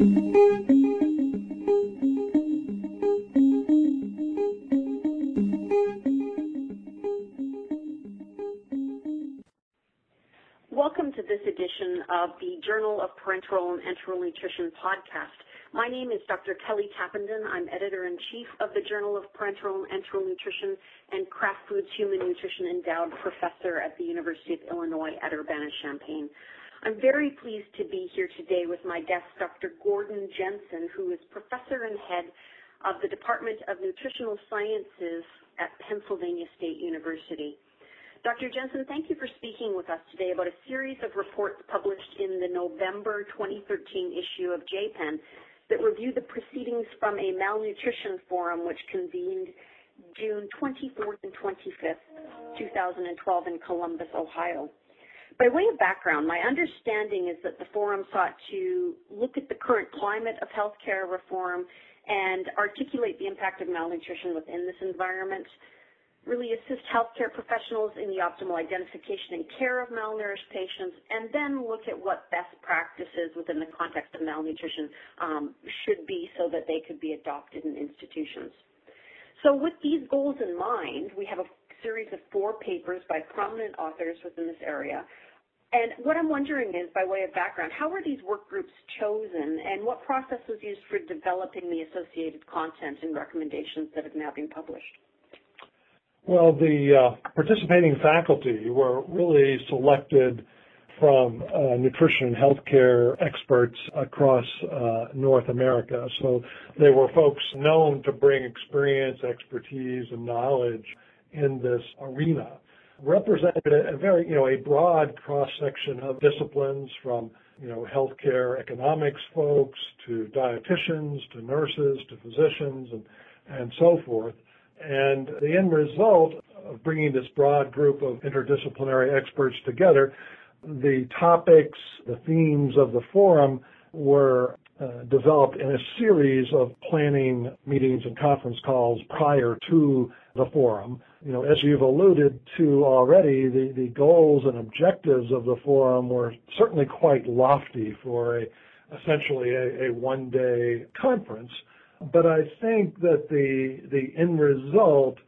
Welcome to this edition of the Journal of Parenteral and Enteral Nutrition podcast. My name is Dr. Kelly Tappenden. I'm editor-in-chief of the Journal of Parenteral and Enteral Nutrition and Kraft Foods Human Nutrition Endowed Professor at the University of Illinois at Urbana-Champaign. I'm very pleased to be here today with my guest, Dr. Gordon Jensen, who is professor and head of the Department of Nutritional Sciences at Pennsylvania State University. Dr. Jensen, thank you for speaking with us today about a series of reports published in the November 2013 issue of JPEN that review the proceedings from a malnutrition forum which convened June 24th and 25th, 2012 in Columbus, Ohio. By way of background, my understanding is that the forum sought to look at the current climate of healthcare reform and articulate the impact of malnutrition within this environment, really assist healthcare professionals in the optimal identification and care of malnourished patients, and then look at what best practices within the context of malnutrition um, should be so that they could be adopted in institutions. So with these goals in mind, we have a series of four papers by prominent authors within this area. And what I'm wondering is, by way of background, how were these work groups chosen and what process was used for developing the associated content and recommendations that have now been published? Well, the uh, participating faculty were really selected from uh, nutrition and healthcare experts across uh, North America. So they were folks known to bring experience, expertise, and knowledge in this arena. Represented a very, you know, a broad cross section of disciplines from, you know, healthcare economics folks to dietitians to nurses to physicians and, and so forth. And the end result of bringing this broad group of interdisciplinary experts together, the topics, the themes of the forum were uh, developed in a series of planning meetings and conference calls prior to the forum. You know, as you've alluded to already, the, the goals and objectives of the forum were certainly quite lofty for a essentially a, a one-day conference. But I think that the the end result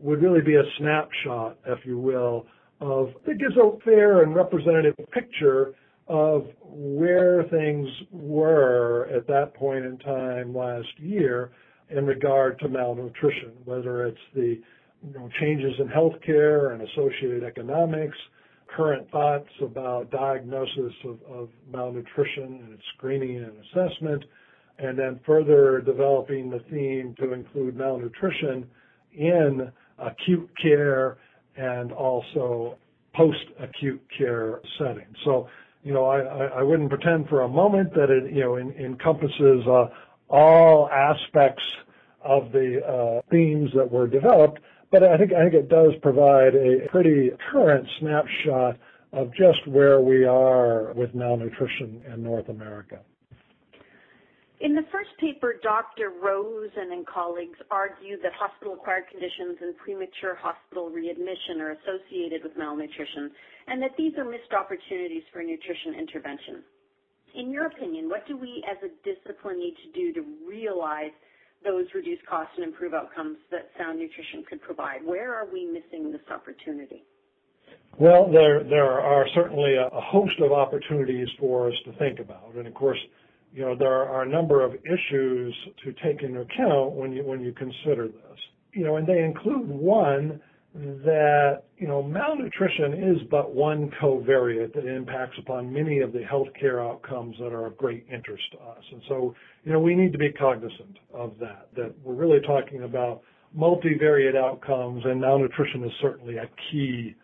would really be a snapshot, if you will, of it gives a fair and representative picture of where things were at that point in time last year in regard to malnutrition, whether it's the you know, changes in healthcare and associated economics, current thoughts about diagnosis of, of malnutrition and its screening and assessment, and then further developing the theme to include malnutrition in acute care and also post-acute care settings. So you know, I, I wouldn't pretend for a moment that it, you know, in, encompasses uh, all aspects of the uh, themes that were developed, but I think I think it does provide a pretty current snapshot of just where we are with malnutrition in North America. In the first paper, Dr. Rosen and colleagues argue that hospital-acquired conditions and premature hospital readmission are associated with malnutrition and that these are missed opportunities for nutrition intervention. In your opinion, what do we as a discipline need to do to realize those reduced costs and improve outcomes that sound nutrition could provide? Where are we missing this opportunity? Well, there there are certainly a, a host of opportunities for us to think about, and of course, you know, there are a number of issues to take into account when you when you consider this. You know, and they include one that you know malnutrition is but one covariate that impacts upon many of the healthcare outcomes that are of great interest to us. And so, you know, we need to be cognizant of that. That we're really talking about multivariate outcomes, and malnutrition is certainly a key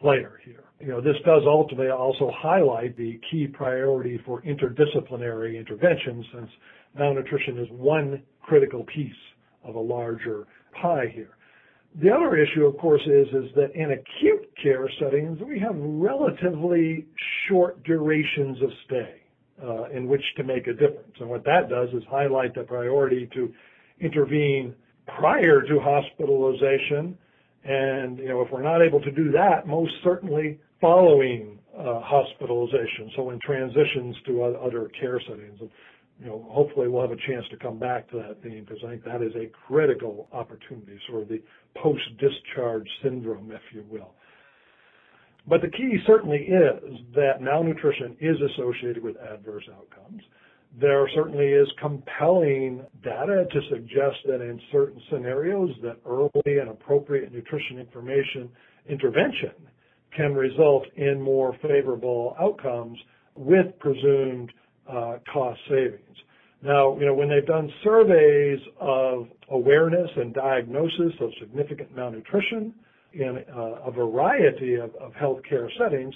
player here you know, this does ultimately also highlight the key priority for interdisciplinary intervention since malnutrition is one critical piece of a larger pie here. The other issue, of course, is, is that in acute care settings, we have relatively short durations of stay uh, in which to make a difference. And what that does is highlight the priority to intervene prior to hospitalization. And, you know, if we're not able to do that, most certainly following uh, hospitalization, so in transitions to other care settings. And, you know, hopefully we'll have a chance to come back to that theme because I think that is a critical opportunity, sort of the post-discharge syndrome, if you will. But the key certainly is that malnutrition is associated with adverse outcomes. There certainly is compelling data to suggest that in certain scenarios that early and appropriate nutrition information intervention can result in more favorable outcomes with presumed uh, cost savings. Now, you know, when they've done surveys of awareness and diagnosis of significant malnutrition in uh, a variety of, of healthcare settings,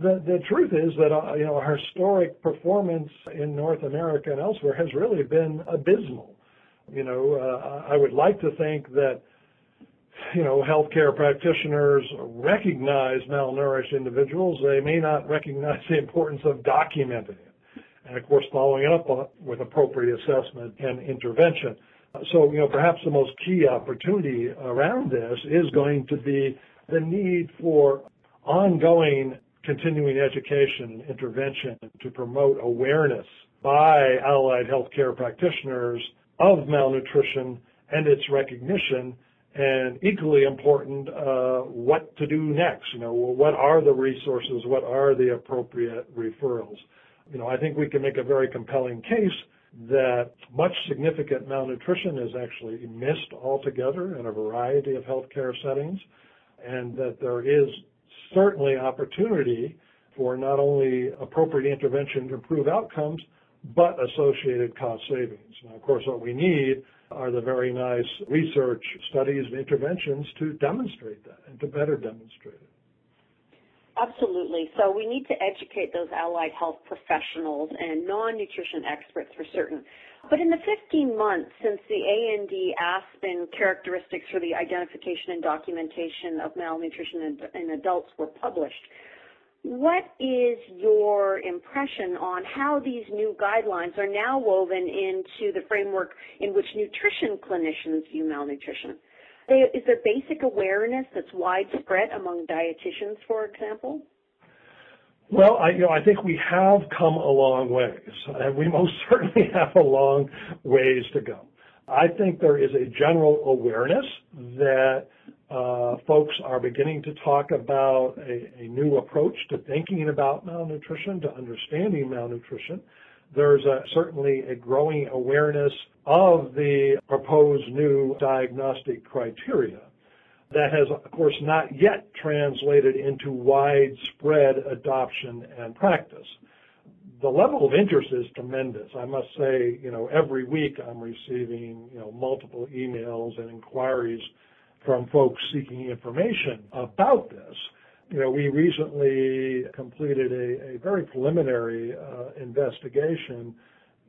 the, the truth is that uh, you know our historic performance in North America and elsewhere has really been abysmal. You know, uh, I would like to think that you know healthcare practitioners recognize malnourished individuals. They may not recognize the importance of documenting it, and of course following it up with appropriate assessment and intervention. So, you know, perhaps the most key opportunity around this is going to be the need for ongoing continuing education and intervention to promote awareness by allied healthcare practitioners of malnutrition and its recognition and equally important, uh, what to do next. You know, what are the resources? What are the appropriate referrals? You know, I think we can make a very compelling case that much significant malnutrition is actually missed altogether in a variety of healthcare settings, and that there is certainly opportunity for not only appropriate intervention to improve outcomes, but associated cost savings. Now, of course, what we need are the very nice research studies and interventions to demonstrate that and to better demonstrate it. Absolutely. So we need to educate those allied health professionals and non-nutrition experts for certain. But in the 15 months since the AND A.S.P.E.N. characteristics for the identification and documentation of malnutrition in adults were published, what is your impression on how these new guidelines are now woven into the framework in which nutrition clinicians view malnutrition? Is there basic awareness that's widespread among dietitians, for example? Well, I, you know, I think we have come a long ways, and we most certainly have a long ways to go. I think there is a general awareness that uh, folks are beginning to talk about a, a, new approach to thinking about malnutrition, to understanding malnutrition. There's a, certainly a growing awareness of the proposed new diagnostic criteria that has, of course, not yet translated into widespread adoption and practice. The level of interest is tremendous. I must say, you know, every week I'm receiving, you know, multiple emails and inquiries from folks seeking information about this. You know, we recently completed a, a very preliminary uh, investigation,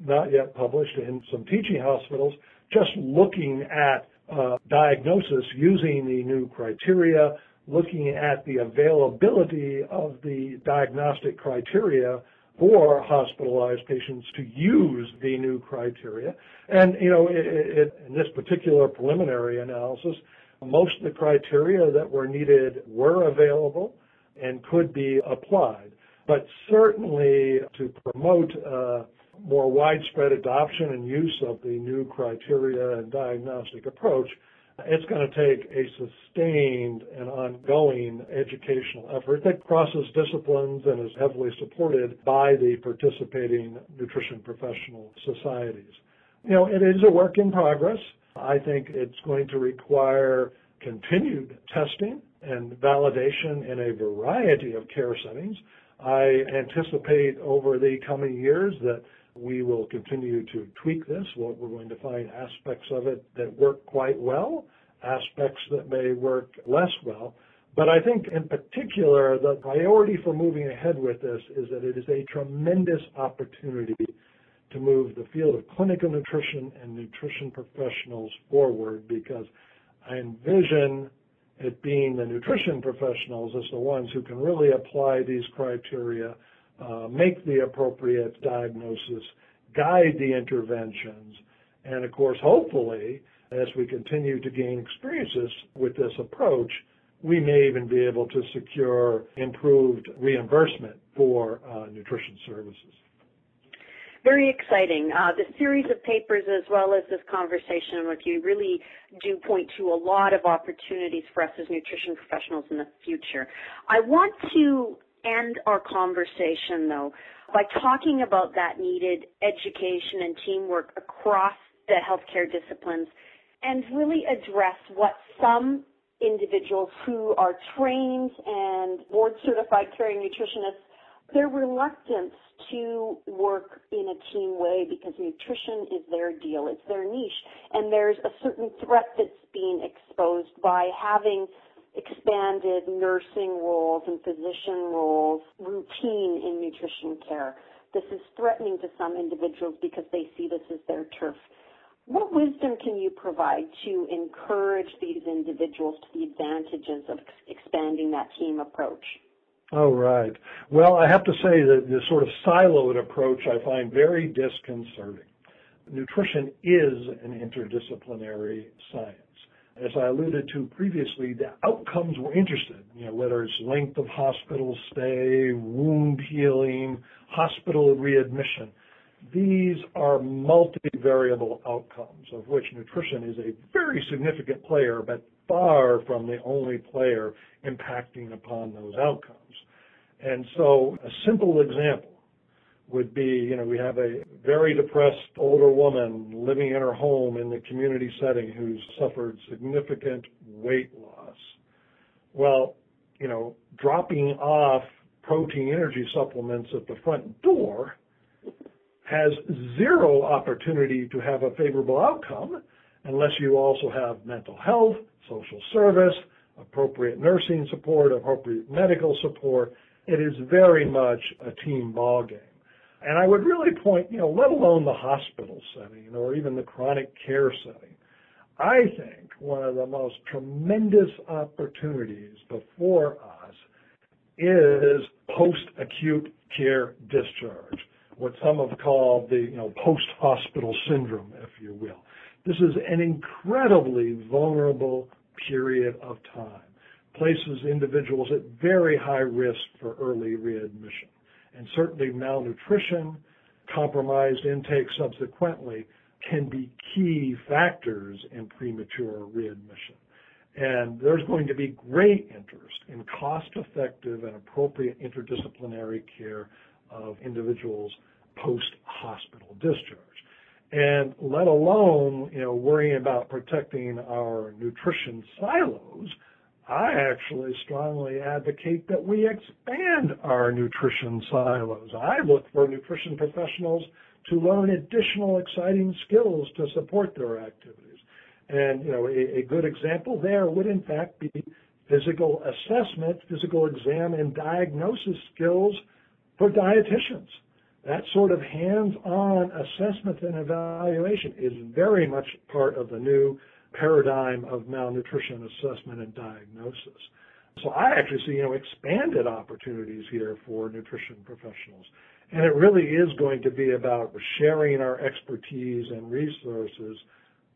not yet published, in some teaching hospitals, just looking at uh, diagnosis using the new criteria, looking at the availability of the diagnostic criteria for hospitalized patients to use the new criteria. And, you know, it, it, in this particular preliminary analysis, most of the criteria that were needed were available and could be applied. But certainly to promote uh, more widespread adoption and use of the new criteria and diagnostic approach, it's going to take a sustained and ongoing educational effort that crosses disciplines and is heavily supported by the participating nutrition professional societies. You know, it is a work in progress. I think it's going to require continued testing and validation in a variety of care settings. I anticipate over the coming years that we will continue to tweak this. We're going to find aspects of it that work quite well, aspects that may work less well. But I think in particular, the priority for moving ahead with this is that it is a tremendous opportunity to move the field of clinical nutrition and nutrition professionals forward because I envision it being the nutrition professionals as the ones who can really apply these criteria, uh, make the appropriate diagnosis, guide the interventions, and of course, hopefully, as we continue to gain experiences with this approach, we may even be able to secure improved reimbursement for uh, nutrition services. very exciting. Uh, the series of papers as well as this conversation with you really do point to a lot of opportunities for us as nutrition professionals in the future. I want to end our conversation though by talking about that needed education and teamwork across the healthcare disciplines and really address what some individuals who are trained and board certified caring nutritionists, their reluctance to work in a team way because nutrition is their deal, it's their niche, and there's a certain threat that's being exposed by having expanded nursing roles and physician roles routine in nutrition care. This is threatening to some individuals because they see this as their turf. What wisdom can you provide to encourage these individuals to the advantages of expanding that team approach? Oh, right. Well, I have to say that this sort of siloed approach I find very disconcerting. Nutrition is an interdisciplinary science. As I alluded to previously, the outcomes we're interested, you know, whether it's length of hospital stay, wound healing, hospital readmission, these are multivariable outcomes of which nutrition is a very significant player, but far from the only player impacting upon those outcomes. And so a simple example would be, you know, we have a very depressed older woman living in her home in the community setting who's suffered significant weight loss. Well, you know, dropping off protein energy supplements at the front door has zero opportunity to have a favorable outcome unless you also have mental health, social service, appropriate nursing support, appropriate medical support. It is very much a team ballgame. And I would really point, you know, let alone the hospital setting or even the chronic care setting. I think one of the most tremendous opportunities before us is post-acute care discharge what some have called the you know post-hospital syndrome, if you will. This is an incredibly vulnerable period of time, places individuals at very high risk for early readmission, and certainly malnutrition, compromised intake subsequently can be key factors in premature readmission. And there's going to be great interest in cost-effective and appropriate interdisciplinary care of individuals post-hospital discharge. And let alone, you know, worrying about protecting our nutrition silos, I actually strongly advocate that we expand our nutrition silos. I look for nutrition professionals to learn additional exciting skills to support their activities. And, you know, a, a good example there would in fact be physical assessment, physical exam and diagnosis skills for dietitians. That sort of hands-on assessment and evaluation is very much part of the new paradigm of malnutrition assessment and diagnosis. So I actually see, you know, expanded opportunities here for nutrition professionals. And it really is going to be about sharing our expertise and resources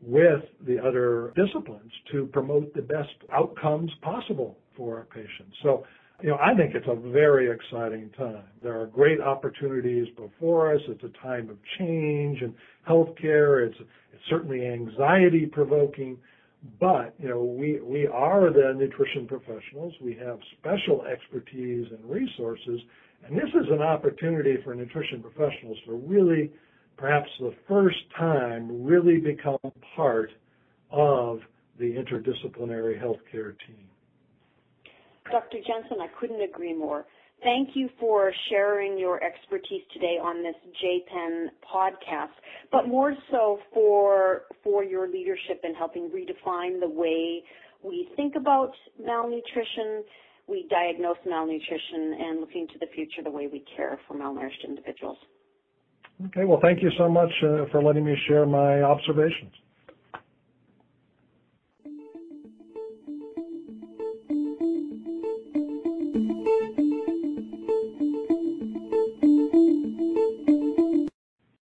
with the other disciplines to promote the best outcomes possible for our patients. So you know, I think it's a very exciting time. There are great opportunities before us. It's a time of change and healthcare. It's, it's certainly anxiety provoking, but you know, we we are the nutrition professionals. We have special expertise and resources, and this is an opportunity for nutrition professionals to really, perhaps the first time, really become part of the interdisciplinary healthcare team. Dr. Jensen, I couldn't agree more. Thank you for sharing your expertise today on this JPEN podcast, but more so for for your leadership in helping redefine the way we think about malnutrition, we diagnose malnutrition, and looking to the future the way we care for malnourished individuals. Okay, well, thank you so much uh, for letting me share my observations.